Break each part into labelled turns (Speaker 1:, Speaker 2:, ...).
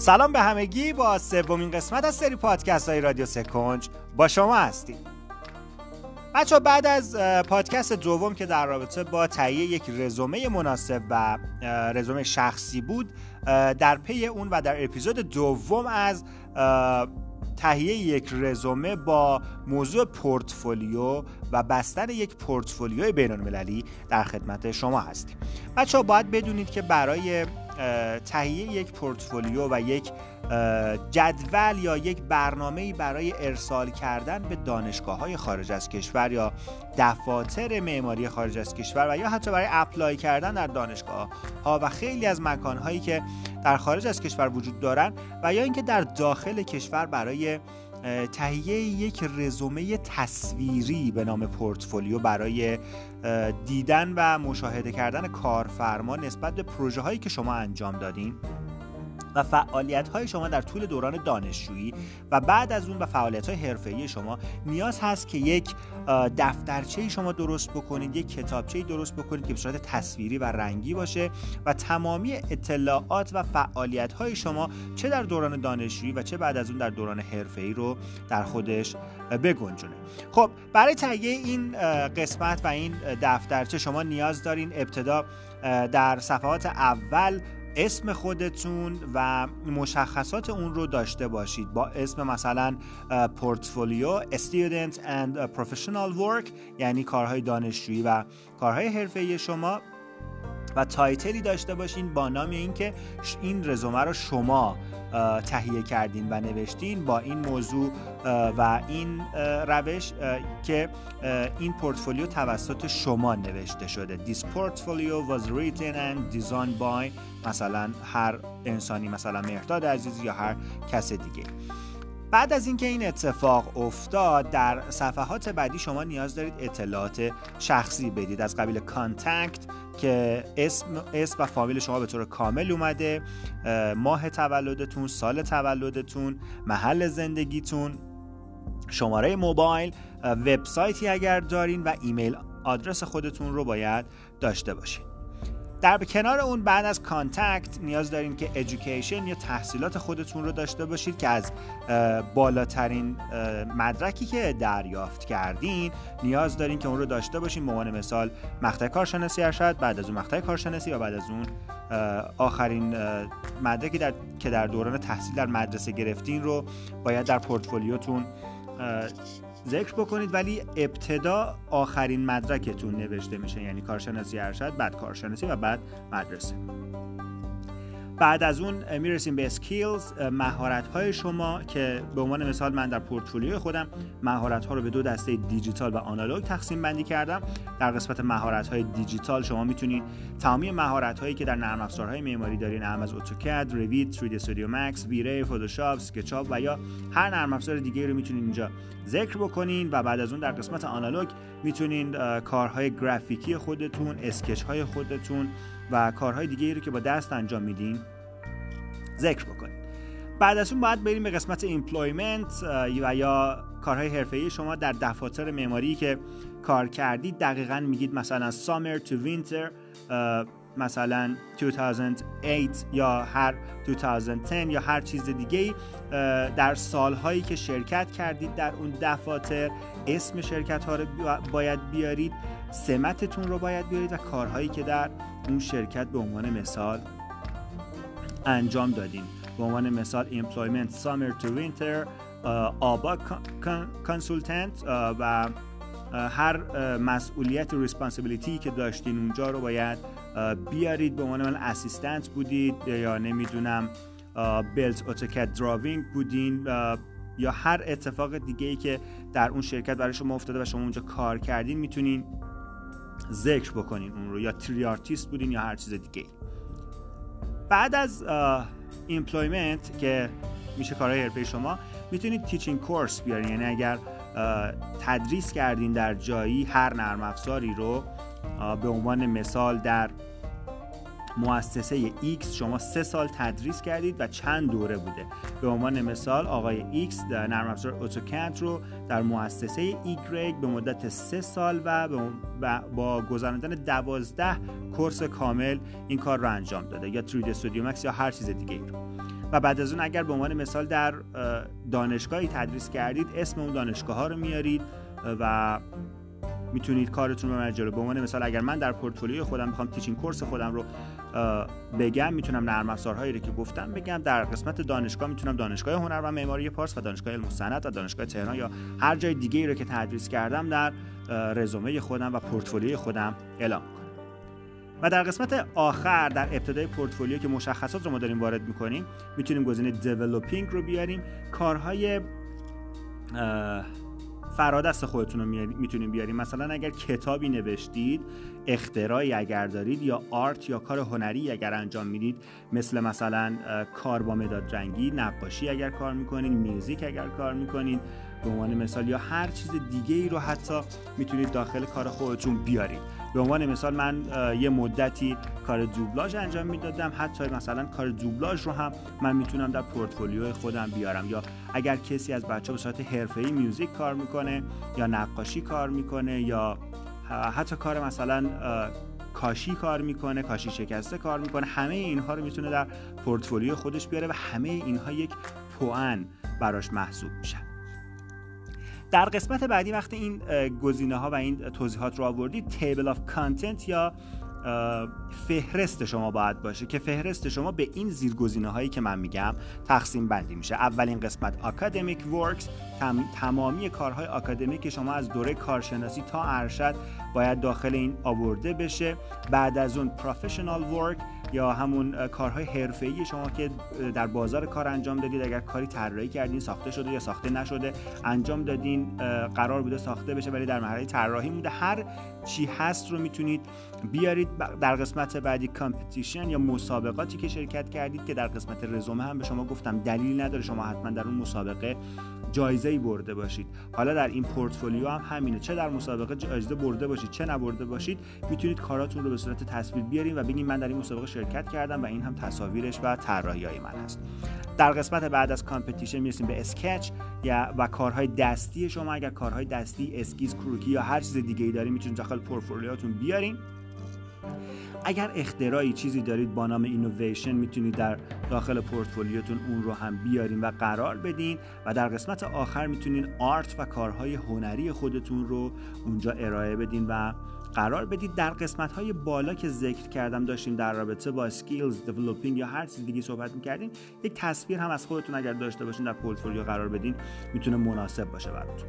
Speaker 1: سلام به همگی با سومین قسمت از سری پادکست های رادیو سکنج با شما هستیم. بچه بعد از پادکست دوم که در رابطه با تهیه یک رزومه مناسب و رزومه شخصی بود در پی اون و در اپیزود دوم از تهیه یک رزومه با موضوع پورتفولیو و بستن یک پورتفولیوی بین المللی در خدمت شما هستیم. بچه باید بدونید که برای تهیه یک پورتفولیو و یک جدول یا یک برنامه برای ارسال کردن به دانشگاه های خارج از کشور یا دفاتر معماری خارج از کشور و یا حتی برای اپلای کردن در دانشگاه ها و خیلی از مکان هایی که در خارج از کشور وجود دارند و یا اینکه در داخل کشور برای تهیه یک رزومه تصویری به نام پورتفولیو برای دیدن و مشاهده کردن کارفرما نسبت به پروژه هایی که شما انجام دادین. و فعالیت های شما در طول دوران دانشجویی و بعد از اون و فعالیت های حرفه‌ای شما نیاز هست که یک دفترچه شما درست بکنید یک کتابچه درست بکنید که به صورت تصویری و رنگی باشه و تمامی اطلاعات و فعالیت های شما چه در دوران دانشجویی و چه بعد از اون در دوران حرفه‌ای رو در خودش بگنجونه. خب برای تهیه این قسمت و این دفترچه شما نیاز دارین. ابتدا در صفحات اول اسم خودتون و مشخصات اون رو داشته باشید. با اسم مثلا پورتفولیو Student and Professional Work یعنی کارهای دانشجویی و کارهای حرفه‌ای شما. و تایتلی داشته باشین با نام اینکه این رزومه رو شما تهیه کردین و نوشتین با این موضوع و این روش که این پورتفولیو توسط شما نوشته شده. This portfolio was written and designed by مثلا هر انسانی مثلا مهرداد عزیز یا هر کس دیگه. بعد از اینکه این اتفاق افتاد در صفحات بعدی شما نیاز دارید اطلاعات شخصی بدید. از قبیل contact که اسم, اسم و فامیل شما به طور کامل اومده ماه تولدتون سال تولدتون محل زندگیتون شماره موبایل وبسایتی اگر دارین و ایمیل آدرس خودتون رو باید داشته باشین. در کنار اون بعد از contact نیاز دارین که education یا تحصیلات خودتون رو داشته باشید که از بالاترین مدرکی که دریافت کردین نیاز دارین که اون رو داشته باشین. به عنوان مثال مقطع کارشناسی ارشد بعد از اون مقطع کارشناسی و بعد از اون آخرین مدرکی در که در دوران تحصیل در مدرسه گرفتین رو باید در پورتفولیوتون ذکر بکنید ولی ابتدا آخرین مدرکتون نوشته میشه یعنی کارشناسی ارشد بعد کارشناسی و بعد مدرسه. بعد از اون می‌رسیم به اسکیلز مهارت های شما که به عنوان مثال من در پورتفولیوی خودم مهارت ها رو به دو دسته دیجیتال و آنالوگ تقسیم بندی کردم. در قسمت مهارت های دیجیتال شما می‌تونید تمامی مهارت هایی که در نرم افزارهای معماری دارین هم از AutoCAD، Revit، 3D Studio Max، V-Ray، Photoshop، SketchUp و یا هر نرم افزار دیگه رو می‌تونید اینجا ذکر بکنین و بعد از اون در قسمت آنالوگ می‌تونین کارهای گرافیکی خودتون، sketch های خودتون و کارهای دیگه رو که با دست انجام میدین ذکر بکنید بعد از اون باید بریم به قسمت employment و یا کارهای حرفه‌ای. شما در دفاتر معماری که کار کردید دقیقا میگید مثلا summer to winter مثلا 2008 یا هر 2010 یا هر چیز دیگه در سالهایی که شرکت کردید در اون دفاتر اسم شرکت ها رو باید بیارید. سمتتون رو باید بیارید و کارهایی که در اون شرکت به عنوان مثال انجام دادیم. به عنوان مثال Employment Summer to Winter آبا consultant و هر مسئولیت و responsibility که داشتین اونجا رو باید بیارید. به عنوان من assistant بودید یا نمی‌دونم بلت AutoCAD drawing بودین یا هر اتفاق دیگه ای که در اون شرکت برای شما افتاده و شما اونجا کار کردین می‌تونین ذکر بکنین اون رو یا تری آرتیست بودین یا هر چیز دیگه. بعد از employment که میشه کارهای حرفه شما می‌تونید teaching course بیارین. یعنی اگر تدریس کردین در جایی هر نرم افزاری رو به عنوان مثال در مؤسسه X شما سه سال تدریس کردید و چند دوره بوده. به عنوان مثال آقای X در نرم افزار AutoCAD رو در مؤسسه Y به مدت سه سال و با گذراندن دوازده کورس کامل این کار رو انجام داده یا 3D Studio Max یا هر چیز دیگه ای رو. و بعد از اون اگر به عنوان مثال در دانشگاهی تدریس کردید اسم اون دانشگاه ها رو میارید و می‌تونید کارتون رو جلو. به عنوان مثال اگر من در پورتفولیوی خودم می‌خوام تیچینگ کورس خودم رو بگم می‌تونم نرم افزارهایی رو که گفتم بگم. در قسمت دانشگاه می‌تونم دانشگاه هنر و معماری پارس و دانشگاه علم و صنعت و دانشگاه تهران یا هر جای دیگه ای رو که تدریس کردم در رزومه خودم و پورتفولیوی خودم اعلام کنم. و در قسمت آخر در ابتدای پورتفولیو که مشخصات رو ما داریم وارد می‌کنیم می‌تونیم گزینه دیولپینگ رو بیاریم. کارهای فرادست خودتون رو می‌تونیم بیاریم. مثلا اگر کتابی نوشتید اختراعی اگر دارید یا آرت یا کار هنری اگر انجام می‌دید مثل مثلا کار با مداد رنگی نقاشی اگر کار می‌کنید میوزیک اگر کار می‌کنید به عنوان مثال یا هر چیز دیگه ای رو حتی می‌تونید داخل کار خودتون بیارید. به عنوان مثال من یه مدتی کار دوبلاژ انجام می‌دادم. حتی مثلا کار دوبلاژ رو هم من می‌تونم در پورتفولیو خودم بیارم. یا اگر کسی از بچه به صورت حرفه‌ای میوزیک کار می‌کنه یا نقاشی کار می‌کنه یا حتی کار مثلا کاشی کار می‌کنه کاشی شکسته کار می‌کنه همه اینها رو می‌تونه در پورتفولیو خودش بیاره و همه اینها یک پوان براش محسوب میشن در قسمت بعدی وقتی این گزینه ها و این توضیحات رو آوردید table of content یا فهرست شما باید باشه که فهرست شما به این زیرگزینه هایی که من میگم تقسیم بندی میشه. اولین قسمت academic works تمامی کارهای اکادمیک شما از دوره کارشناسی تا ارشد باید داخل این آورده بشه. بعد از اون professional work یا همون کارهای حرفه‌ای شما که در بازار کار انجام دادید اگر کاری طراحی کردین ساخته شده یا ساخته نشده انجام دادین قرار بوده ساخته بشه ولی در مرحله طراحی مونده. هر چی هست رو می‌تونید بیارید در قسمت بعدی competition یا مسابقاتی که شرکت کردید که در قسمت رزومه هم به شما گفتم دلیل نداره شما حتما در اون مسابقه جایزه ای برده باشید. حالا در این پورتفولیو هم همینه. چه در مسابقه جایزه برده باشید چه نبرده باشید می‌تونید کاراتون رو به صورت تصویر بیارین و بگین من در این مسابقه شرکت کردم و این هم تصاویرش و طراحی های من هست. در قسمت بعد از competition می‌رسیم به sketch یا و کارهای دستی شما. اگر کارهای دستی اسکیس کروکی یا هر چیز دیگه ای دارین می‌تونید داخل پورتفولیوتون بیارین. اگر اختراعی چیزی دارید با نام invention می‌تونید در داخل پورتفولیوتون اون رو هم بیارین و قرار بدین و در قسمت آخر می‌تونین art و کارهای هنری خودتون رو اونجا ارائه بدین و قرار بدید در قسمت های بالا که ذکر کردم داشتیم در رابطه با skills developing یا هر چیز دیگه صحبت می‌کردیم یک تصویر هم از خودتون اگر داشته باشین در پورتفولیو قرار بدین می‌تونه مناسب باشه براتون.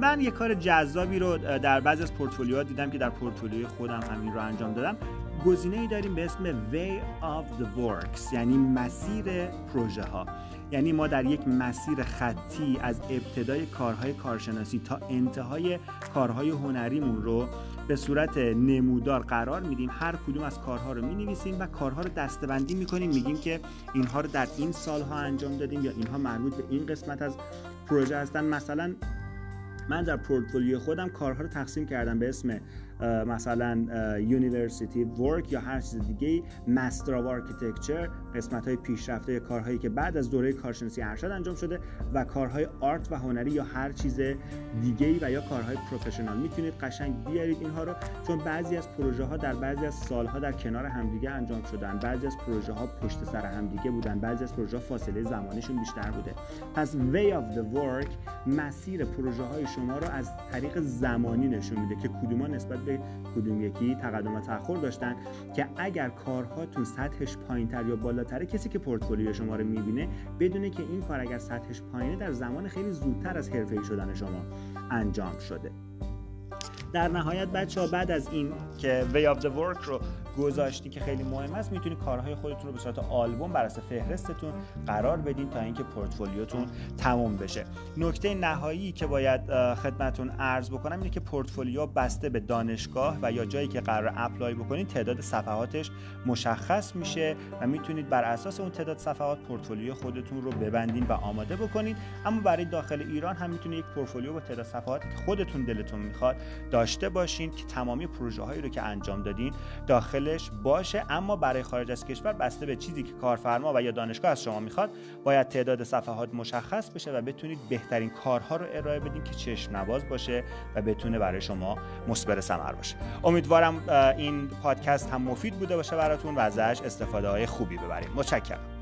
Speaker 1: من یه کار جذابی رو در بعضی از پورتفولیوها دیدم که در پورتفولیوی خودم همین رو انجام دادم. گزینه ای داریم به اسم Way of the Works یعنی مسیر پروژه ها یعنی ما در یک مسیر خطی از ابتدای کارهای کارشناسی تا انتهای کارهای هنریمون رو به صورت نمودار قرار میدیم. هر کدوم از کارها رو می و کارها رو دسته‌بندی می‌کنیم. میگیم که اینها رو در این سالها انجام دادیم یا اینها مربوط به این قسمت از پروژه هستن. مثلا من در پورتفولیو خودم کارها رو تقسیم کردم به اسم مثلا university work یا هر چیز دیگه master of architecture قسمت های پیشرفته کارهایی که بعد از دوره کارشناسی ارشد انجام شده و کارهای آرت و هنری یا هر چیز دیگه و یا کارهای پروفشنال می‌تونید قشنگ بیارید اینها رو چون بعضی از پروژه ها در بعضی از سالها در کنار همدیگه انجام شدن. بعضی از پروژه ها پشت سر همدیگه بودن. بعضی از پروژه ها فاصله زمانیشون بیشتر بوده. پس way of the work مسیر پروژه های شما رو از طریق زمانی نشون میده که کدوما نسبت به کدوم یکی تقدم و تاخر داشتن که اگر کارهاتون سطحش پایینتر یا بالاتره کسی که پورتفولیو شما رو می‌بینه بدونه که این کار اگر سطحش پایینه در زمان خیلی زودتر از حرفه‌ای شدن شما انجام شده. در نهایت بچه ها بعد از این که way of the work رو گذاشتی که خیلی مهم است می‌تونید کارهای خودتون رو به صورت آلبوم بر اساس فهرستتون قرار بدین تا اینکه پورتفولیوتون تموم بشه. نکته نهایی که باید خدمتون عرض بکنم اینه که پورتفولیو بسته به دانشگاه و یا جایی که قرار apply بکنید تعداد صفحاتش مشخص میشه و می‌تونید بر اساس اون تعداد صفحات پورتفولیو خودتون رو ببندین و آماده بکنید اما برای داخل ایران هم می‌تونید یک پورتفولیو با تعداد صفحاتی که خودتون دلتون می‌خواد داشته باشین که تمامی پروژه هایی رو که انجام دادین داخلش باشه اما برای خارج از کشور بسته به چیزی که کارفرما و یا دانشگاه از شما می‌خواد باید تعداد صفحات مشخص بشه و بتونید بهترین کارها رو ارائه بدین که چشم نواز باشه و بتونه برای شما مثمر ثمر باشه. امیدوارم این پادکست هم مفید بوده باشه براتون و ازش استفاده های خوبی ببرید متشکرم.